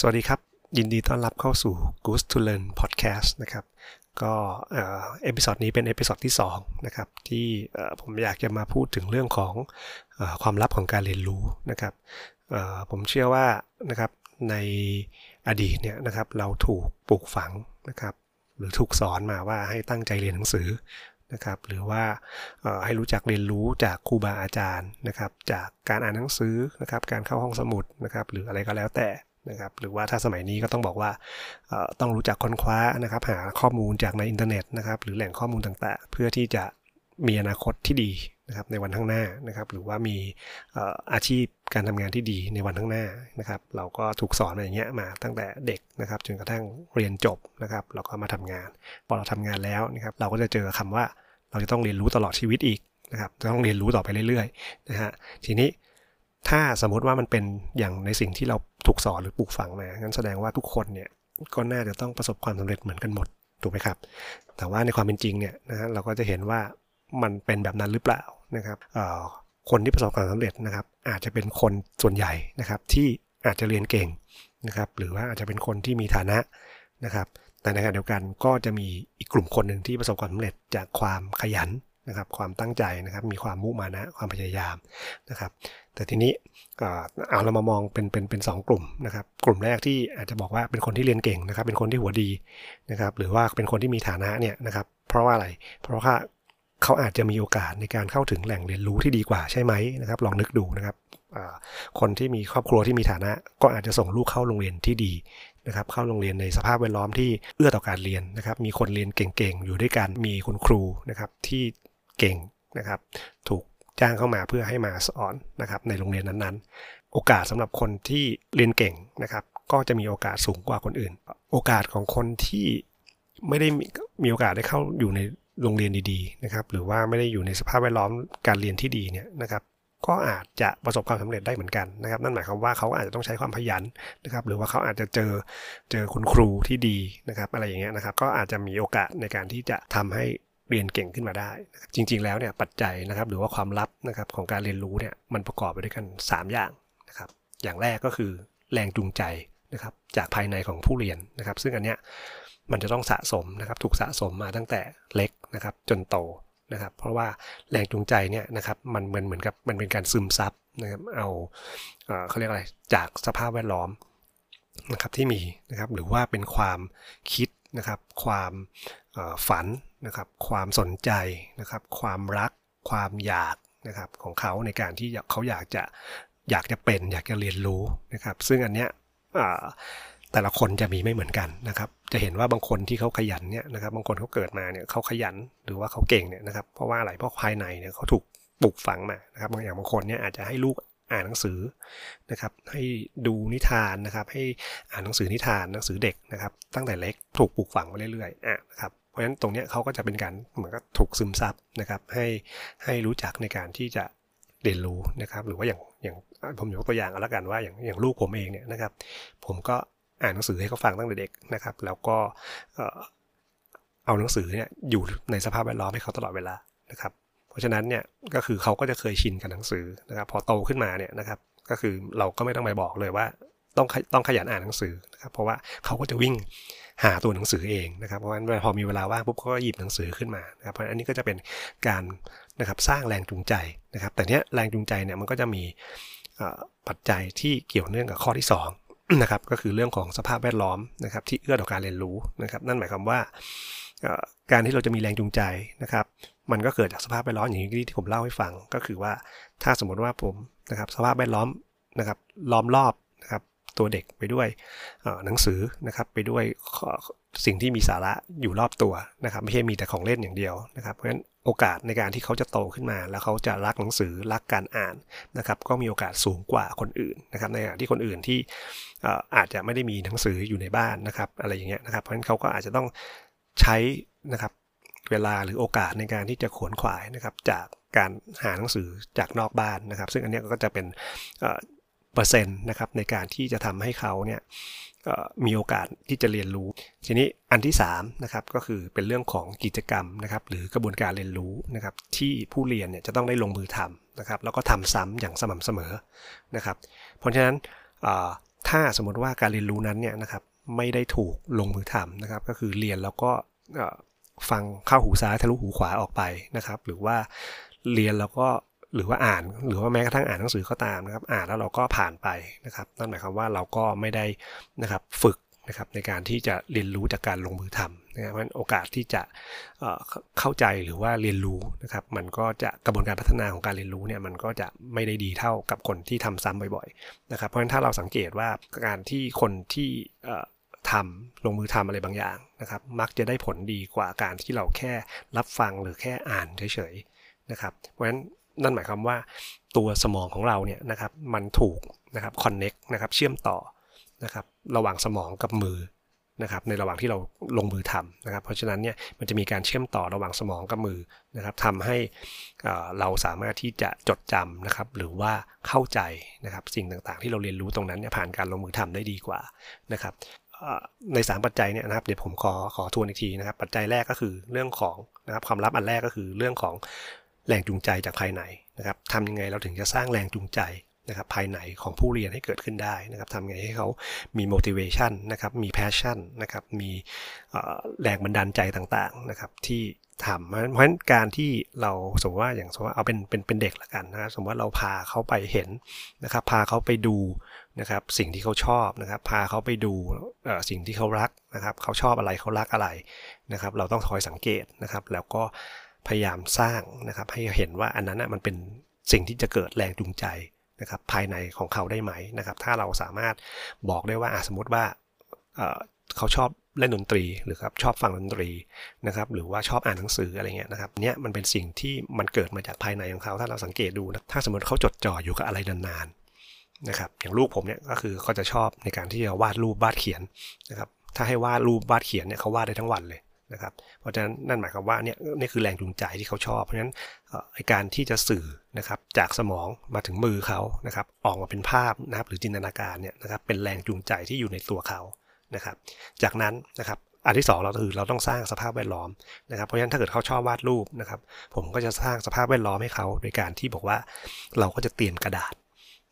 สวัสดีครับ ยินดีต้อนรับเข้าสู่ Goose to Learn Podcast นะครับ ก็เอพิซอดนี้เป็นเอพิซอดที่2นะครับที่ผมอยากจะมาพูดถึงเรื่องของอความลับของการเรียนรู้นะครับผมเชื่อว่านะครับในอดีตเนี่ยนะครับเราถูกปลูกฝังนะครับหรือถูกสอนมาว่าให้ตั้งใจเรียนหนังสือนะครับหรือว่าให้รู้จักเรียนรู้จากครูบาอาจารย์นะครับจากการอ่านหนังสือนะครับการเข้าห้องสมุดนะครับหรืออะไรก็แล้วแต่ นะครับหรือว่าถ้าสมัยนี้ก็ต้องบอกว่าต้องรู้จักค้นคว้านะครับ หาข้อมูลจากในอินเทอร์เน็ตนะครับหรือแหล่งข้อมูลต่างๆ เพื่อที่จะมีอนาคตที่ดีนะครับในวันข้างหน้านะครับ หรือว่ามีอาชีพการทำงานที่ดีในวันข้างหน้านะครับ เราก็ถูกสอนอย่างเงี้ยมาตั้งแต่เด็กนะครับจนกระทั่งเรียนจบนะครับเราก็มาทำงาน พอเราทำงานแล้วนะครับ เราก็จะเจอคำว่าเราจะต้องเรียนรู้ตลอดชีวิตอีกนะครับจะต้องเรียนรู้ต่อไปเรื่อยๆนะฮะทีนี้ ถ้าสมมติว่ามันเป็นอย่างในสิ่งที่เราถูกสอนหรือปลูกฝังมางั้นแสดงว่าทุกคนเนี่ยก็น่าจะต้องประสบความสำเร็จเหมือนกันหมดถูกไหมครับ แต่ว่าในความเป็นจริงเนี่ยนะฮะเราก็จะเห็นว่ามันเป็นแบบนั้นหรือเปล่านะครับคนที่ประสบความสำเร็จนะครับ อาจจะเป็นคนส่วนใหญ่นะครับที่อาจจะเรียนเก่งนะครับหรือว่าอาจจะเป็นคนที่มีฐานะนะครับแต่ในขณะเดียวกันก็จะมีอีกกลุ่มคนหนึ่งที่ประสบความสำเร็จจากความขยัน นะครับความตั้งใจนะครับมีความมุ่งมานะความพยายามนะครับ แต่ทีนี้เอาเรามามองเป็นเป็นเป็นสกลุ่มนะครับ กลุ่มแรกที่อาจจะบอกว่าเป็นคนที่เรียนเก่งนะครับ เป็นคนที่หัวดีนะครับ หรือว่าเป็นคนที่มีฐานะเนี่ยนะครับ เพราะว่าอะไร เพราะว่าเขาอาจจะมีโอกาสในการเข้าถึงแหล่งเรียนรู้ที่ดีกว่าใช่ไหมนะครับ ลองนึกดูนะครับคนที่มีครอบครัวที่มีฐานะ ก็อาจจะส่งลูกเข้าโรงเรียนที่ดีนะครับ เข้าโรงเรียนในสภาพแวดล้อมที่เอื้อต่อการเรียนนะครับ มีคนเรียนเก่งๆอยู่ด้วยกันมีคุณครูนะครับที่ เก่งนะครับถูกจ้างเข้ามาเพื่อให้มาสอนนะครับในโรงเรียนนั้นๆ โอกาสสำหรับคนที่เรียนเก่งนะครับก็จะมีโอกาสสูงกว่าคนอื่น โอกาสของคนที่ไม่ได้มีโอกาสได้เข้าอยู่ในโรงเรียนดีๆนะครับหรือว่าไม่ได้อยู่ในสภาพแวดล้อมการเรียนที่ดีเนี่ยนะครับก็อาจจะประสบความสำเร็จได้เหมือนกันนะครับ นั่นหมายความว่าเขาอาจจะต้องใช้ความขยันนะครับ หรือว่าเขาอาจจะเจอเจอคุณครูที่ดีนะครับ อะไรอย่างเงี้ยนะครับ ก็อาจจะมีโอกาสในการที่จะทำให้ เรียนเก่งขึ้นมาได้ จริง ๆ แล้วเนี่ยปัจจัยนะครับหรือว่าความลับนะครับของการเรียนรู้เนี่ยมันประกอบไปด้วยกัน 3 อย่างนะครับอย่างแรกก็คือแรงจูงใจนะครับจากภายในของผู้เรียนนะครับ ซึ่งอันเนี้ยมันจะต้องสะสมนะครับถูกสะสมมาตั้งแต่เล็กนะครับจนโตนะครับ เพราะว่าแรงจูงใจเนี่ยนะครับมันเหมือนเหมือนกับมันเป็นการซึมซับนะครับเอาเขาเรียกอะไรจากสภาพแวดล้อมนะครับที่มีนะครับหรือว่าเป็นความคิด นะครับความฝันนะครับความสนใจนะครับความรักความอยากนะครับของเขาในการที่เขาอยากจะอยากจะเป็นอยากจะเรียนรู้นะครับ ซึ่งอันเนี้ยแต่ละคนจะมีไม่เหมือนกันนะครับ จะเห็นว่าบางคนที่เขาขยันเนี่ยนะครับ บางคนเขาเกิดมาเนี่ยเขาขยันหรือว่าเขาเก่งเนี่ยนะครับ เพราะว่าอะไรเพราะภายในเนี่ยเขาถูกปลูกฝังมานะครับบางอย่างบางคนเนี่ยอาจจะให้ลูก อ่านหนังสือนะครับ ให้ดูนิทานนะครับ ให้อ่านหนังสือนิทานหนังสือเด็กนะครับ ตั้งแต่เล็กถูกปลูกฝังมาเรื่อยๆอะนะครับเพราะฉะนั้นตรงนี้เขาก็จะเป็นการเหมือนกับถูกซึมซับนะครับ ให้ให้รู้จักในการที่จะเรียนรู้นะครับ หรือว่าอย่างอย่างผมยกตัวอย่างแล้วกันว่าอย่างอย่างลูกผมเองเนี่ยนะครับ ผมก็อ่านหนังสือให้เขาฟังตั้งแต่เด็กนะครับ แล้วก็เอาหนังสือเนี่ยอยู่ในสภาพแวดล้อมให้เขาตลอดเวลานะครับ ราะฉะนั้นเนี่ยก็คือเขาก็จะเคยชินกับหนังสือนะครับพอโตขึ้นมาเนี่ยนะครับก็คือเราก็ไม่ต้องไปบอกเลยว่าต้องต้องขยันอ่านหนังสือนะครับเพราะว่าเขาก็จะวิ่งหาตัวหนังสือเองนะครับเพราะฉะนั้นพอมีเวลาว่างปุ๊บเขาก็หยิบหนังสือขึ้นมานะครับเพราะอันนี้ก็จะเป็นการนะครับสร้างแรงจูงใจนะครับ แต่เนี้ยแรงจูงใจเนี่ยมันก็จะมีปัจจัยที่เกี่ยวเนื่องกับข้อที่2นะครับก็คือเรื่องของสภาพแวดล้อมนะครับที่เอื้อต่อการเรียนรู้นะครับ นั่นหมายความว่าการที่เราจะมีแรงจูงใจนะครับ มันก็เกิดจากสภาพแวดล้อมอย่างที่ผมเล่าให้ฟังก็คือว่าถ้าสมมติว่าผมนะครับสภาพแวดล้อมนะครับล้อมรอบนะครับตัวเด็กไปด้วยหนังสือนะครับไปด้วยสิ่งที่มีสาระอยู่รอบตัวนะครับไม่ใช่มีแต่ของเล่นอย่างเดียวนะครับเพราะฉะนั้นโอกาสในการที่เขาจะโตขึ้นมา แล้วเขาจะรักหนังสือรักการอ่านนะครับก็มีโอกาสสูงกว่าคนอื่นนะครับในขณะที่คนอื่นที่อาจจะไม่ได้มีหนังสืออยู่ในบ้านนะครับอะไรอย่างเงี้ยนะครับเพราะฉะนั้นเขาก็อาจจะต้องใช้นะครับ เวลาหรือโอกาสในการที่จะขวนขวายนะครับจากการหาหนังสือจากนอกบ้านนะครับ ซึ่งอันนี้ก็จะเป็นเปอร์เซ็นต์นะครับในการที่จะทำให้เขาเนี่ยมีโอกาสที่จะเรียนรู้ ทีนี้อันที่3นะครับก็คือเป็นเรื่องของกิจกรรมนะครับหรือกระบวนการเรียนรู้นะครับที่ผู้เรียนเนี่ยจะต้องได้ลงมือทำนะครับแล้วก็ทำซ้ำอย่างสม่ำเสมอนะครับ เพราะฉะนั้นถ้าสมมติว่าการเรียนรู้นั้นเนี่ยนะครับไม่ได้ถูกลงมือทำนะครับก็คือเรียนแล้วก็ ฟังเข้าหูซ้ายทะลุหูขวาออกไปนะครับ หรือว่าเรียนแล้วก็หรือว่าอ่าน หรือว่าแม้กระทั่งอ่านหนังสือก็ตามนะครับ อ่านแล้วเราก็ผ่านไปนะครับ นั่นหมายความว่าเราก็ไม่ได้นะครับฝึกนะครับในการที่จะเรียนรู้จากการลงมือทำนะครับเพราะฉะนั้นโอกาสที่จะเข้าใจหรือว่าเรียนรู้นะครับ มันก็จะกระบวนการพัฒนาของการเรียนรู้เนี่ยมันก็จะไม่ได้ดีเท่ากับคนที่ทำซ้ำบ่อยๆนะครับ เพราะฉะนั้นถ้าเราสังเกตว่าการที่คนที่ ทำลงมือทำอะไรบางอย่างนะครับ มักจะได้ผลดีกว่าการที่เราแค่รับฟังหรือแค่อ่านเฉยๆนะครับ เพราะฉะนั้นนั่นหมายความว่าตัวสมองของเราเนี่ยนะครับมันถูกนะครับคอนเน็กนะครับเชื่อมต่อนะครับระหว่างสมองกับมือนะครับในระหว่างที่เราลงมือทำนะครับ เพราะฉะนั้นเนี่ยมันจะมีการเชื่อมต่อระหว่างสมองกับมือนะครับทำให้เราสามารถที่จะจดจำนะครับ หรือว่าเข้าใจนะครับสิ่งต่างๆ ที่เราเรียนรู้ตรงนั้นเนี่ยผ่านการลงมือทำได้ดีกว่านะครับ ใน3ปัจจัยเนี่ยนะครับเดี๋ยวผมขอขอทวนอีกทีนะครับ ปัจจัยแรกก็คือเรื่องของนะครับความลับอันแรกก็คือเรื่องของแรงจูงใจจากภายในนะครับทำยังไงเราถึงจะสร้างแรงจูงใจนะครับภายในของผู้เรียนให้เกิดขึ้นได้นะครับทำไงให้เขามี motivation นะครับมี passion นะครับมีแรงบันดาลใจต่างๆนะครับที่ ทำเพราะฉะนั้นการที่เราสมมติว่าอย่างสมมติว่าเอาเป็นเป็นเป็นเด็กละกันนะสมมติว่าเราพาเขาไปเห็นนะครับ พาเขาไปดูนะครับ สิ่งที่เขาชอบนะครับ พาเขาไปดูสิ่งที่เขารักนะครับ เขาชอบอะไรเขารักอะไรนะครับ เราต้องคอยสังเกตนะครับ แล้วก็พยายามสร้างนะครับ ให้เห็นว่าอันนั้นนะมันเป็นสิ่งที่จะเกิดแรงจูงใจนะครับ ภายในของเขาได้ไหมนะครับ ถ้าเราสามารถบอกได้ว่าสมมติว่า เขาชอบเล่นดนตรีหรือครับชอบฟังดนตรีนะครับหรือว่าชอบอ่านหนังสืออะไรเงี้ยนะครับเนี้ยมันเป็นสิ่งที่มันเกิดมาจากภายในของเขาถ้าเราสังเกตดูนะถ้าสมมติเขาจดจ่ออยู่กับอะไรนานๆนะครับอย่างลูกผมเนี่ยก็คือเขาจะชอบในการที่จะวาดรูปวาดเขียนนะครับถ้าให้วาดรูปวาดเขียนเนี่ยเขาวาดได้ทั้งวันเลยนะครับเพราะฉะนั้นนั่นหมายความว่าเนี่ยนี่คือแรงจูงใจที่เขาชอบ เพราะฉะนั้นการที่จะสื่อนะครับจากสมองมาถึงมือเขานะครับออกมาเป็นภาพนะครับหรือจินตนาการเนี่ยนะครับเป็นแรงจูงใจที่อยู่ในตัวเขา นะครับ จากนั้นนะครับอันที่2เราคือเราต้องสร้างสภาพแวดล้อมนะครับ เพราะฉะนั้นถ้าเกิดเขาชอบวาดรูปนะครับ ผมก็จะสร้างสภาพแวดล้อมให้เขา โดยการที่บอกว่าเราก็จะเตรียมกระดาษ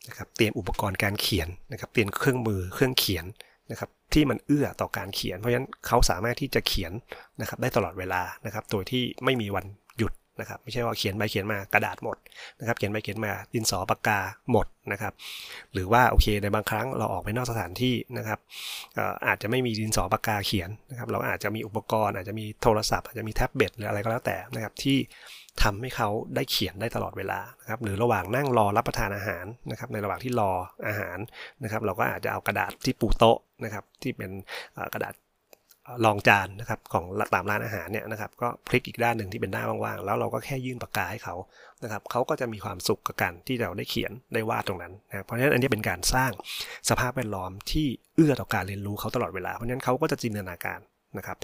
นะครับเตรียมอุปกรณ์การเขียนนะครับ เตรียมเครื่องมือเครื่องเขียนนะครับที่มันเอื้อต่อการเขียน เพราะฉะนั้นเขาสามารถที่จะเขียนนะครับได้ตลอดเวลานะครับ โดยที่ไม่มีวัน นะครับไม่ใช่ว่าเขียนไปเขียนมากระดาษหมดนะครับเขียนไปเขียนมาดินสอปากกาหมดนะครับหรือว่าโอเคในบางครั้งเราออกไปนอกสถานที่นะครับอาจจะไม่มีดินสอปากกาเขียนนะครับเราอาจจะมีอุปกรณ์ อาจจะมีโทรศัพท์อาจจะมีแท็บเล็ตหรืออะไรก็แล้วแต่นะครับที่ทำให้เขาได้เขียนได้ตลอดเวลานะครับหรือระหว่างนั่งรอรับประทานอาหารนะครับในระหว่างที่รออาหารนะครับเราก็อาจจะเอากระดาษที่ปูโต๊ะนะครับที่เป็นกระดาษ รองจานนะครับของตามร้านอาหารเนี่ยนะครับก็พลิกอีกด้านหนึ่งที่เป็นหน้าว่างๆ แล้วเราก็แค่ยื่นปากกาให้เขานะครับเขาก็จะมีความสุขกับการที่เราได้เขียนได้วาดตรงนั้นนะเพราะฉะนั้นอันนี้เป็นการสร้างสภาพแวดล้อมที่เอื้อต่อการเรียนรู้เขาตลอดเวลาเพราะฉะนั้นเขาก็จะจินตนาการนะครับ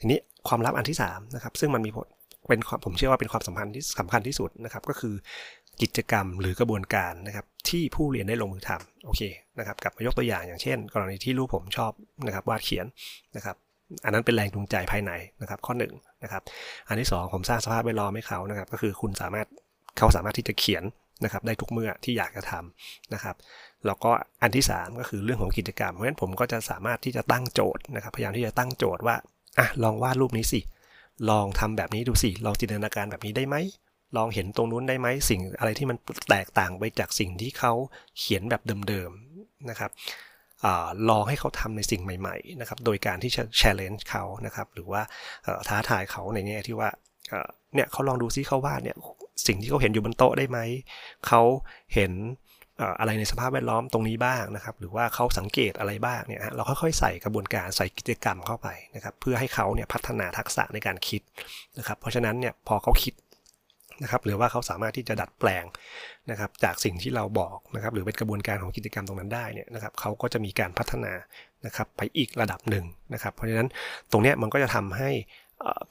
ทีนี้ความลับอันที่3นะครับซึ่งมันมีผลเป็นผมเชื่อว่าเป็นความสำคัญที่สำคัญที่สุดนะครับก็คือกิจกรรมหรือกระบวนการนะครับที่ผู้เรียนได้ลงมือทำโอเคนะครับกลับมายกตัวอย่างอย่างเช่น กรณีที่ลูกผมชอบนะครับวาดเขียนนะครับ อันนั้นเป็นแรงจูงใจภายในนะครับ ข้อ1นนะครับ อันที่ 2 ผมสร้างสภาพแวดล้อมให้เขานะครับ ก็คือคุณสามารถเขาสามารถที่จะเขียนนะครับได้ทุกเมื่อที่อยากจะทำนะครับแล้วก็อันที่ 3 ก็คือเรื่องของกิจกรรมเพราะฉะนั้นผมก็จะสามารถที่จะตั้งโจทย์นะครับ พยายามที่จะตั้งโจทย์ว่าอะลองวาดรูปนี้สิ ลองทำแบบนี้ดูสิ ลองจินตนาการแบบนี้ได้ไหมลองเห็นตรงนู้นได้ไหมสิ่งอะไรที่มันแตกต่างไปจากสิ่งที่เขาเขียนแบบเดิมๆนะครับ ลองให้เขาทำในสิ่งใหม่ๆนะครับโดยการที่จะ challenge เขานะครับหรือว่าท้าทายเขาในแง่ที่ว่าเนี่ยเขาลองดูซิเขาวาดเนี่ยสิ่งที่เขาเห็นอยู่บนโต๊ะได้ไหมเขาเห็นอะไรในสภาพแวดล้อมตรงนี้บ้างนะครับ หรือว่าเขาสังเกตอะไรบ้างเนี่ยเราค่อยๆใส่กระบวนการใส่กิจกรรมเข้าไปนะครับ เพื่อให้เขาเนี่ยพัฒนาทักษะในการคิดนะครับ เพราะฉะนั้นเนี่ยพอเขาคิด นะครับหรือว่าเขาสามารถที่จะดัดแปลงนะครับจากสิ่งที่เราบอกนะครับหรือเป็นกระบวนการของกิจกรรมตรงนั้นได้เนี่ยนะครับเขาก็จะมีการพัฒนานะครับไปอีกระดับหนึ่งนะครับเพราะฉะนั้นตรงนี้มันก็จะทำให้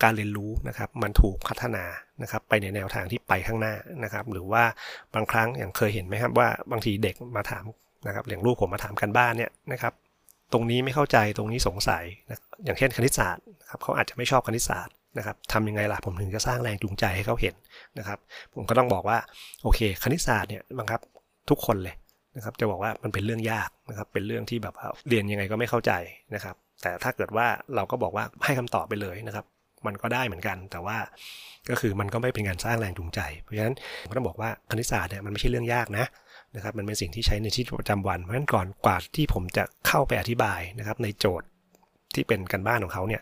การเรียนรู้นะครับมันถูกพัฒนานะครับไปในแนวทางที่ไปข้างหน้านะครับหรือว่าบางครั้งอย่างเคยเห็นไหมครับว่าบางทีเด็กมาถามนะครับอย่างลูกผมมาถามกันบ้านเนี่ยนะครับตรงนี้ไม่เข้าใจตรงนี้สงสัยนะอย่างเช่นคณิตศาสตร์นะครับเขาอาจจะไม่ชอบคณิตศาสตร์ นะครับทำยังไงล่ะผมถึงจะสร้างแรงจูงใจให้เขาเห็นนะครับ ผมก็ต้องบอกว่าโอเค คณิตศาสตร์เนี่ยบังคับทุกคนเลยนะครับ จะบอกว่ามันเป็นเรื่องยากนะครับ เป็นเรื่องที่แบบเรียนยังไงก็ไม่เข้าใจนะครับ แต่ถ้าเกิดว่าเราก็บอกว่าให้คำตอบไปเลยนะครับ มันก็ได้เหมือนกัน แต่ว่าก็คือมันก็ไม่เป็นการสร้างแรงจูงใจ เพราะฉะนั้นผมก็ต้องบอกว่าคณิตศาสตร์เนี่ยมันไม่ใช่เรื่องยากนะนะครับ มันเป็นสิ่งที่ใช้ในชีวิตประจำวัน เพราะฉะนั้นก่อนกว่าที่ผมจะเข้าไปอธิบายนะครับในโจทย์ ที่เป็นการบ้านของเขาเนี่ย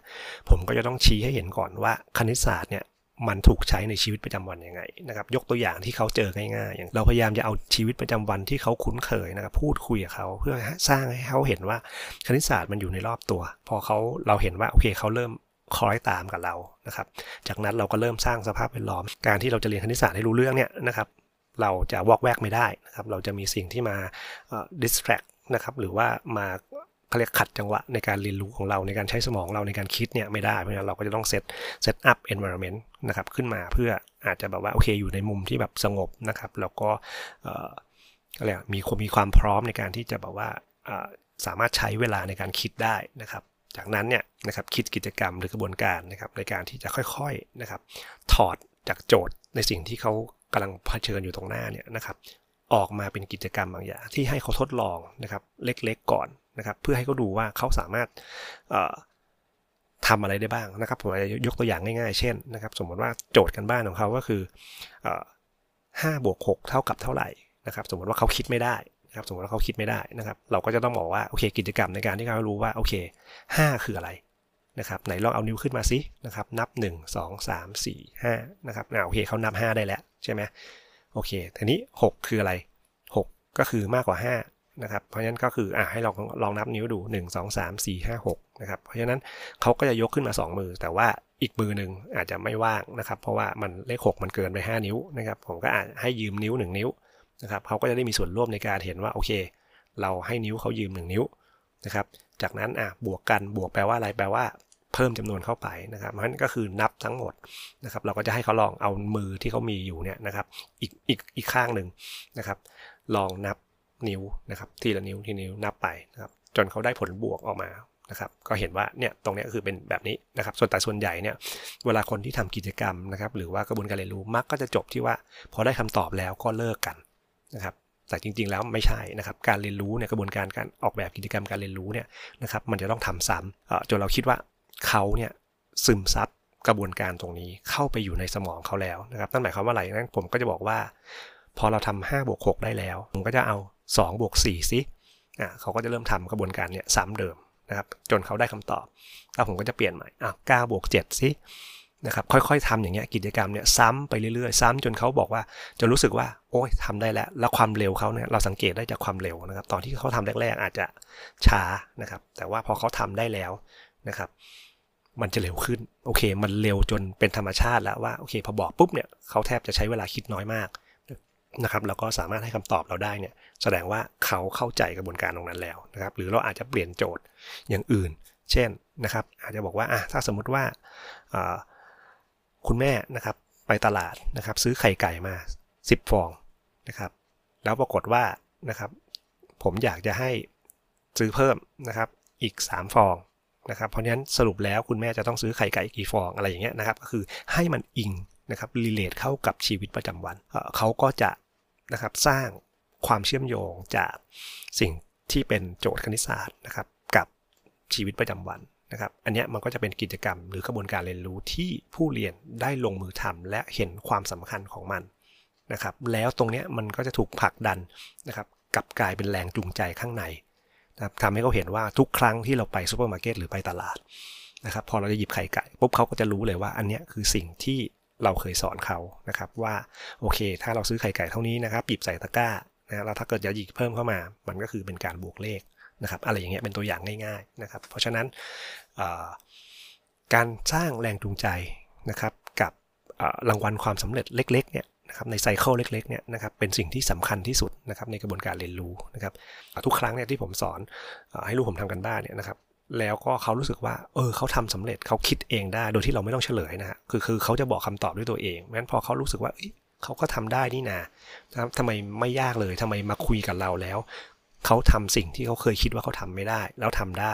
ผมก็จะต้องชี้ให้เห็นก่อนว่าคณิตศาสตร์เนี่ยมันถูกใช้ในชีวิตประจำวันยังไงนะครับ ยกตัวอย่างที่เขาเจอง่ายๆอย่างเราพยายามจะเอาชีวิตประจำวันที่เขาคุ้นเคยนะครับ พูดคุยกับเขาเพื่อสร้างให้เขาเห็นว่าคณิตศาสตร์มันอยู่ในรอบตัว พอเขาเราเห็นว่าโอเคเขาเริ่มคอยตามกับเรานะครับ จากนั้นเราก็เริ่มสร้างสภาพแวดล้อม การที่เราจะเรียนคณิตศาสตร์ให้รู้เรื่องเนี่ยนะครับ เราจะวอกแวกไม่ได้นะครับ เราจะมีสิ่งที่มา distract นะครับ หรือว่ามา เขาเรียกขัดจังหวะในการเรียนรู้ของเราในการใช้สมองเราในการคิดเนี่ยไม่ได้ เพราะฉะนั้นเราก็จะต้องเซตเซตอัพ environment นะครับขึ้นมาเพื่ออาจจะแบบว่าโอเคอยู่ในมุมที่แบบสงบนะครับแล้วก็อะไรมีมีความพร้อมในการที่จะแบบว่าสามารถใช้เวลาในการคิดได้นะครับ จากนั้นเนี่ยนะครับคิดกิจกรรมหรือกระบวนการนะครับในการที่จะค่อยๆนะครับถอดจากโจทย์ในสิ่งที่เขากำลังเผชิญอยู่ตรงหน้าเนี่ยนะครับออกมาเป็นกิจกรรมบางอย่างที่ให้เขาทดลองนะครับเล็กๆก่อน นะครับเพื่อให้เขาดูว่าเขาสามารถทำอะไรได้บ้างนะครับผมจะยกตัวอย่างง่ายๆ เช่นนะครับ สมมติว่าโจทย์กันบ้านของเขาก็คือห้าบวกหกเท่ากับเท่าไหร่นะครับ สมมติว่าเขาคิดไม่ได้นะครับ สมมติว่าเขาคิดไม่ได้นะครับ เราก็จะต้องบอกว่าโอเคกิจกรรมในการที่เขารู้ว่าโอเคห้าคืออะไรนะครับไหนลองเอานิ้วขึ้นมาสินะครับ นับ 1 2 3 4 5นะครับโอเคเขานับ 5 ได้แล้วใช่ไหมโอเคทีนี้ 6 คืออะไร 6 ก็คือมากกว่า 5 นะครับ เพราะฉะนั้นก็คืออะให้ลองลองนับนิ้วดู 1 2 3 4 5 6นะครับ เพราะฉะนั้นเขาก็จะยกขึ้นมา 2 มือ แต่ว่าอีกมือหนึ่งอาจจะไม่ว่างนะครับ เพราะว่ามันเลข 6 มันเกินไป 5 นิ้วนะครับ ผมก็อาจให้ยืมนิ้ว 1 นิ้วนะครับเขาก็จะได้มีส่วนร่วมในการเห็นว่าโอเค เราให้นิ้วเขายืม 1 นิ้วนะครับ จากนั้นอะบวกกันบวกแปลว่าอะไรแปลว่าเพิ่มจำนวนเข้าไปนะครับมันก็คือนับทั้งหมดนะครับ เราก็จะให้เขาลองเอามือที่เขามีอยู่เนี่ยนะครับ อีกอีกอีกข้างหนึ่งนะครับ ลองนับ นิ้วนะครับทีละนิ้วทีนิ้วนับไปนะครับจนเขาได้ผลบวกออกมานะครับก็เห็นว่าเนี่ยตรงนี้คือเป็นแบบนี้นะครับส่วนแต่ส่วนใหญ่เนี่ยเวลาคนที่ทำกิจกรรมนะครับหรือว่ากระบวนการเรียนรู้มักก็จะจบที่ว่า พอได้คำตอบแล้วก็เลิกกันนะครับแต่จริง ๆ แล้วไม่ใช่นะครับการเรียนรู้เนี่ยกระบวนการการออกแบบกิจกรรมการเรียนรู้เนี่ยนะครับมันจะต้องทำซ้ำจนเราคิดว่าเขาเนี่ยซึมซับกระบวนการตรงนี้เข้าไปอยู่ในสมองเขาแล้วนะครับนั่นหมายความว่าอะไรนั้นผมก็จะบอกว่า พอเราทำ5บวก6ได้แล้ว ผมก็จะเอา 2บวก4สิอะเขาก็จะเริ่มทำกระบวนการเนี่ยซ้ำเดิมนะครับจนเขาได้คำตอบ แล้วผมก็จะเปลี่ยนใหม่อะ9บวก7สินะครับค่อยๆทำอย่างเงี้ยกิจกรรมเนี่ยซ้ำไปเรื่อยๆ ซ้ำจนเขาบอกว่าจะรู้สึกว่าโอ้ยทำได้แล้ว แล้วความเร็วเขาเนี่ยเราสังเกตได้จากความเร็วนะครับ ตอนที่เขาทำแรกๆ อาจจะช้านะครับ แต่ว่าพอเขาทำได้แล้วนะครับ มันจะเร็วขึ้นโอเค มันเร็วจนเป็นธรรมชาติแล้วว่าโอเค พอบอกปุ๊บเนี่ยเขาแทบจะใช้เวลาคิดน้อยมาก นะครับแล้วก็สามารถให้คำตอบเราได้เนี่ยแสดงว่าเขาเข้าใจกระบวนการตรงนั้นแล้วนะครับหรือเราอาจจะเปลี่ยนโจทย์อย่างอื่น เช่นนะครับ อาจจะบอกว่าอะถ้าสมมุติว่าคุณแม่นะครับไปตลาดนะครับซื้อไข่ไก่มา 10 ฟองนะครับแล้วปรากฏว่านะครับผมอยากจะให้ซื้อเพิ่มนะครับอีก 3 ฟองนะครับเพราะฉะนั้นสรุปแล้วคุณแม่จะต้องซื้อไข่ไก่กี่ฟองอะไรอย่างเงี้ยนะครับก็คือให้มันอิง นะครับรีเลทเข้ากับชีวิตประจำวัน เขาก็จะนะครับสร้างความเชื่อมโยงจากสิ่งที่เป็นโจทย์คณิตศาสตร์นะครับกับชีวิตประจำวันนะครับอันนี้มันก็จะเป็นกิจกรรมหรือกระบวนการเรียนรู้ที่ผู้เรียนได้ลงมือทำและเห็นความสำคัญของมันนะครับแล้วตรงนี้มันก็จะถูกผลักดันนะครับกลับกลายเป็นแรงจูงใจข้างในนะครับทำให้เขาเห็นว่าทุกครั้งที่เราไปซูเปอร์มาร์เก็ตหรือไปตลาดนะครับพอเราจะหยิบไข่ไก่ปุ๊บเขาก็จะรู้เลยว่าอันนี้คือสิ่งที่ เราเคยสอนเขานะครับว่าโอเค ถ้าเราซื้อไข่ไก่เท่านี้นะครับหยิบใส่ตะกร้านะแล้วถ้าเกิดจะหยิบเพิ่มเข้ามา มันก็คือเป็นการบวกเลขนะครับอะไรอย่างเงี้ยเป็นตัวอย่างง่ายๆนะครับเพราะฉะนั้นการสร้างแรงจูงใจนะครับกับรางวัลความสำเร็จเล็กๆเนี่ยนะครับในไซเคิลเล็กๆเนี่ยนะครับเป็นสิ่งที่สำคัญที่สุดนะครับในกระบวนการเรียนรู้นะครับทุกครั้งเนี่ยที่ผมสอนให้ลูกผมทำกันบ้านเนี่ยนะครับ แล้วก็เขารู้สึกว่า เออเขาทำสำเร็จเขาคิดเองได้ โดยที่เราไม่ต้องเฉลยนะฮะคือคือเขาจะบอกคำตอบด้วยตัวเองงั้นพอเขารู้สึกว่าเขาก็ทำได้นี่นาทำไมไม่ยากเลยทำไมมาคุยกับเราแล้ว เขาทำสิ่งที่เขาเคยคิดว่าเขาทำไม่ได้ แล้วทำได้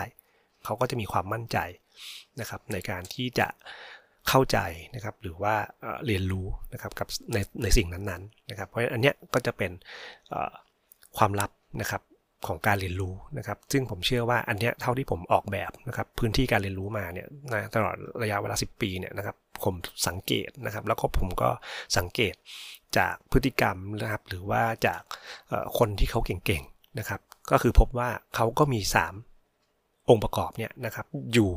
เขาก็จะมีความมั่นใจนะครับ ในการที่จะเข้าใจนะครับ หรือว่าเรียนรู้นะครับกับในในสิ่งนั้นๆนะครับ เพราะฉะนั้นอันเนี้ยก็จะเป็นความลับนะครับ ของการเรียนรู้นะครับ ซึ่งผมเชื่อว่าอันเนี้ยเท่าที่ผมออกแบบนะครับพื้นที่การเรียนรู้มาเนี่ยนะตลอดระยะเวลา 10 ปีเนี่ยนะครับผมสังเกตนะครับ แล้วก็ผมก็สังเกตจากพฤติกรรมนะครับหรือว่าจากคนที่เขาเก่งๆนะครับ ก็คือพบว่าเขาก็มี 3 องค์ประกอบเนี่ยนะครับอยู่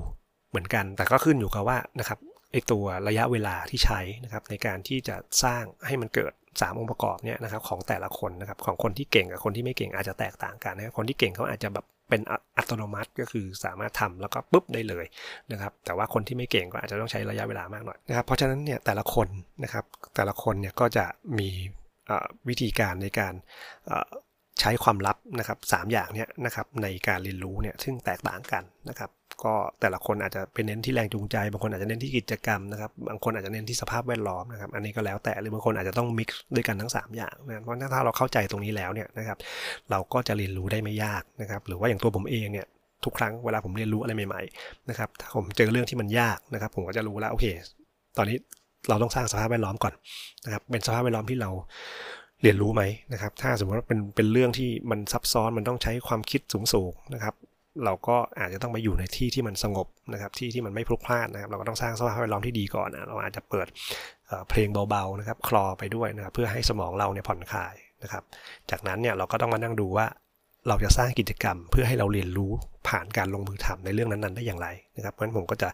เหมือนกัน แต่ก็ขึ้นอยู่กับว่านะครับไอตัวระยะเวลาที่ใช้นะครับในการที่จะสร้างให้มันเกิด 3 องค์ประกอบเนี่ยนะครับของแต่ละคนนะครับของคนที่เก่งกับคนที่ไม่เก่งอาจจะแตกต่างกันนะคคนที่เก่งเขาอาจจะแบบเป็นอัตโนมัติก็คือสามารถทำแล้วก็ปุ๊บได้เลยนะครับแต่ว่าคนที่ไม่เก่งก็อาจจะต้องใช้ระยะเวลามากหน่อยนะครับเพราะฉะนั้นเนี่ยแต่ละคนนะครับแต่ละคนเนี่ยก็จะมีวิธีการในการใช้ความลับนะครับสอย่างเนี่ยนะครับในการเรียนรู้เนี่ยซึ่งแตกต่างกันนะครับ ก็แต่ละคนอาจจะเป็นเน้นที่แรงจูงใจ บางคนอาจจะเน้นที่กิจกรรมนะครับ บางคนอาจจะเน้นที่สภาพแวดล้อมนะครับ อันนี้ก็แล้วแต่ หรือบางคนอาจจะต้องมิกซ์ด้วยกันทั้ง 3 อย่างนะเพราะถ้าเราเข้าใจตรงนี้แล้วเนี่ยนะครับ เราก็จะเรียนรู้ได้ไม่ยากนะครับ หรือว่าอย่างตัวผมเองเนี่ยทุกครั้งเวลาผมเรียนรู้อะไรใหม่ๆนะครับ ถ้าผมเจอเรื่องที่มันยากนะครับ ผมก็จะรู้แล้วโอเค ตอนนี้เราต้องสร้างสภาพแวดล้อมก่อนนะครับ เป็นสภาพแวดล้อมที่เราเรียนรู้ไหมนะครับ ถ้าสมมติว่าเป็นเป็นเรื่องที่มันซับซ้อนมันต้องใช้ความคิดสูงๆนะครับ เราก็อาจจะต้องไปอยู่ในที่ที่มันสงบนะครับที่ที่มันไม่พลุกพล่านนะครับ เราก็ต้องสร้างสภาพแวดล้อมที่ดีก่อนนะเราอาจจะเปิดเพลงเบาๆนะครับคลอไปด้วยนะครับเพื่อให้สมองเราเนี่ยผ่อนคลายนะครับ จากนั้นเนี่ยเราก็ต้องมานั่งดูว่าเราจะสร้างกิจกรรมเพื่อให้เราเรียนรู้ผ่านการลงมือทำในเรื่องนั้นๆ ได้อย่างไรนะครับ เพราะฉะนั้นผมก็จะ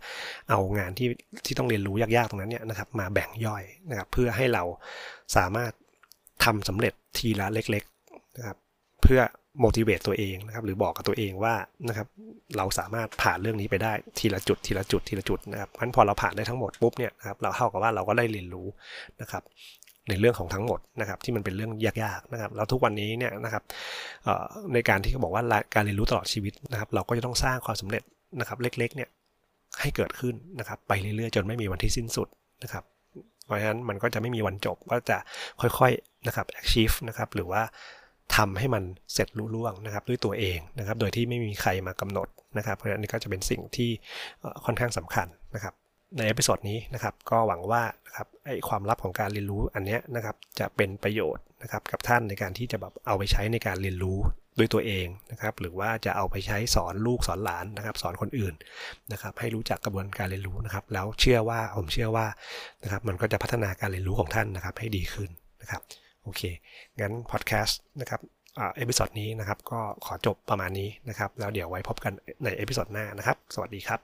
เอางานที่ที่ต้องเรียนรู้ยากๆตรงนั้นเนี่ยนะครับ มาแบ่งย่อยนะครับ เพื่อให้เราสามารถทำสำเร็จทีละเล็ก ๆนะครับ เพื่อ motivate ตัวเองนะครับหรือบอกกับตัวเองว่านะครับเราสามารถผ่านเรื่องนี้ไปได้ทีละจุดทีละจุดทีละจุดนะครับเพราะฉะนั้นพอเราผ่านได้ทั้งหมดปุ๊บเนี่ยนะครับเราเท่ากับว่าเราก็ได้เรียนรู้นะครับในเรื่องของทั้งหมดนะครับที่มันเป็นเรื่องยากๆนะครับแล้วทุกวันนี้เนี่ยนะครับในการที่เขาบอกว่าการเรียนรู้ตลอดชีวิตนะครับเราก็จะต้องสร้างความสำเร็จนะครับเล็กๆเนี่ยให้เกิดขึ้นนะครับไปเรื่อยๆ จนไม่มีวันที่สิ้นสุดนะครับเพราะฉะนั้นมันก็จะไม่มีวันจบก็จะค่อยๆนะครับ achieve นะครับหรือว่า ทำให้มันเสร็จรุ่ล่วงนะครับด้วยตัวเองนะครับ โดยที่ไม่มีใครมากำหนดนะครับ เพราะฉะนั้นนี่ก็จะเป็นสิ่งที่ค่อนข้างสำคัญนะครับใน episode นี้นะครับก็หวังว่านะครับไอความลับของการเรียนรู้อันนี้นะครับจะเป็นประโยชน์นะครับกับท่านในการที่จะแบบเอาไปใช้ในการเรียนรู้ด้วยตัวเองนะครับหรือว่าจะเอาไปใช้สอนลูกสอนหลานนะครับ สอนคนอื่นนะครับให้รู้จักกระบวนการเรียนรู้นะครับ แล้วเชื่อว่าผมเชื่อว่านะครับมันก็จะพัฒนาการเรียนรู้ของท่านนะครับให้ดีขึ้นนะครับ โอเค งั้นพอดแคสต์นะครับ episode นี้นะครับ ก็ขอจบประมาณนี้นะครับ แล้วเดี๋ยวไว้พบกันในเอพิซอดหน้านะครับ สวัสดีครับ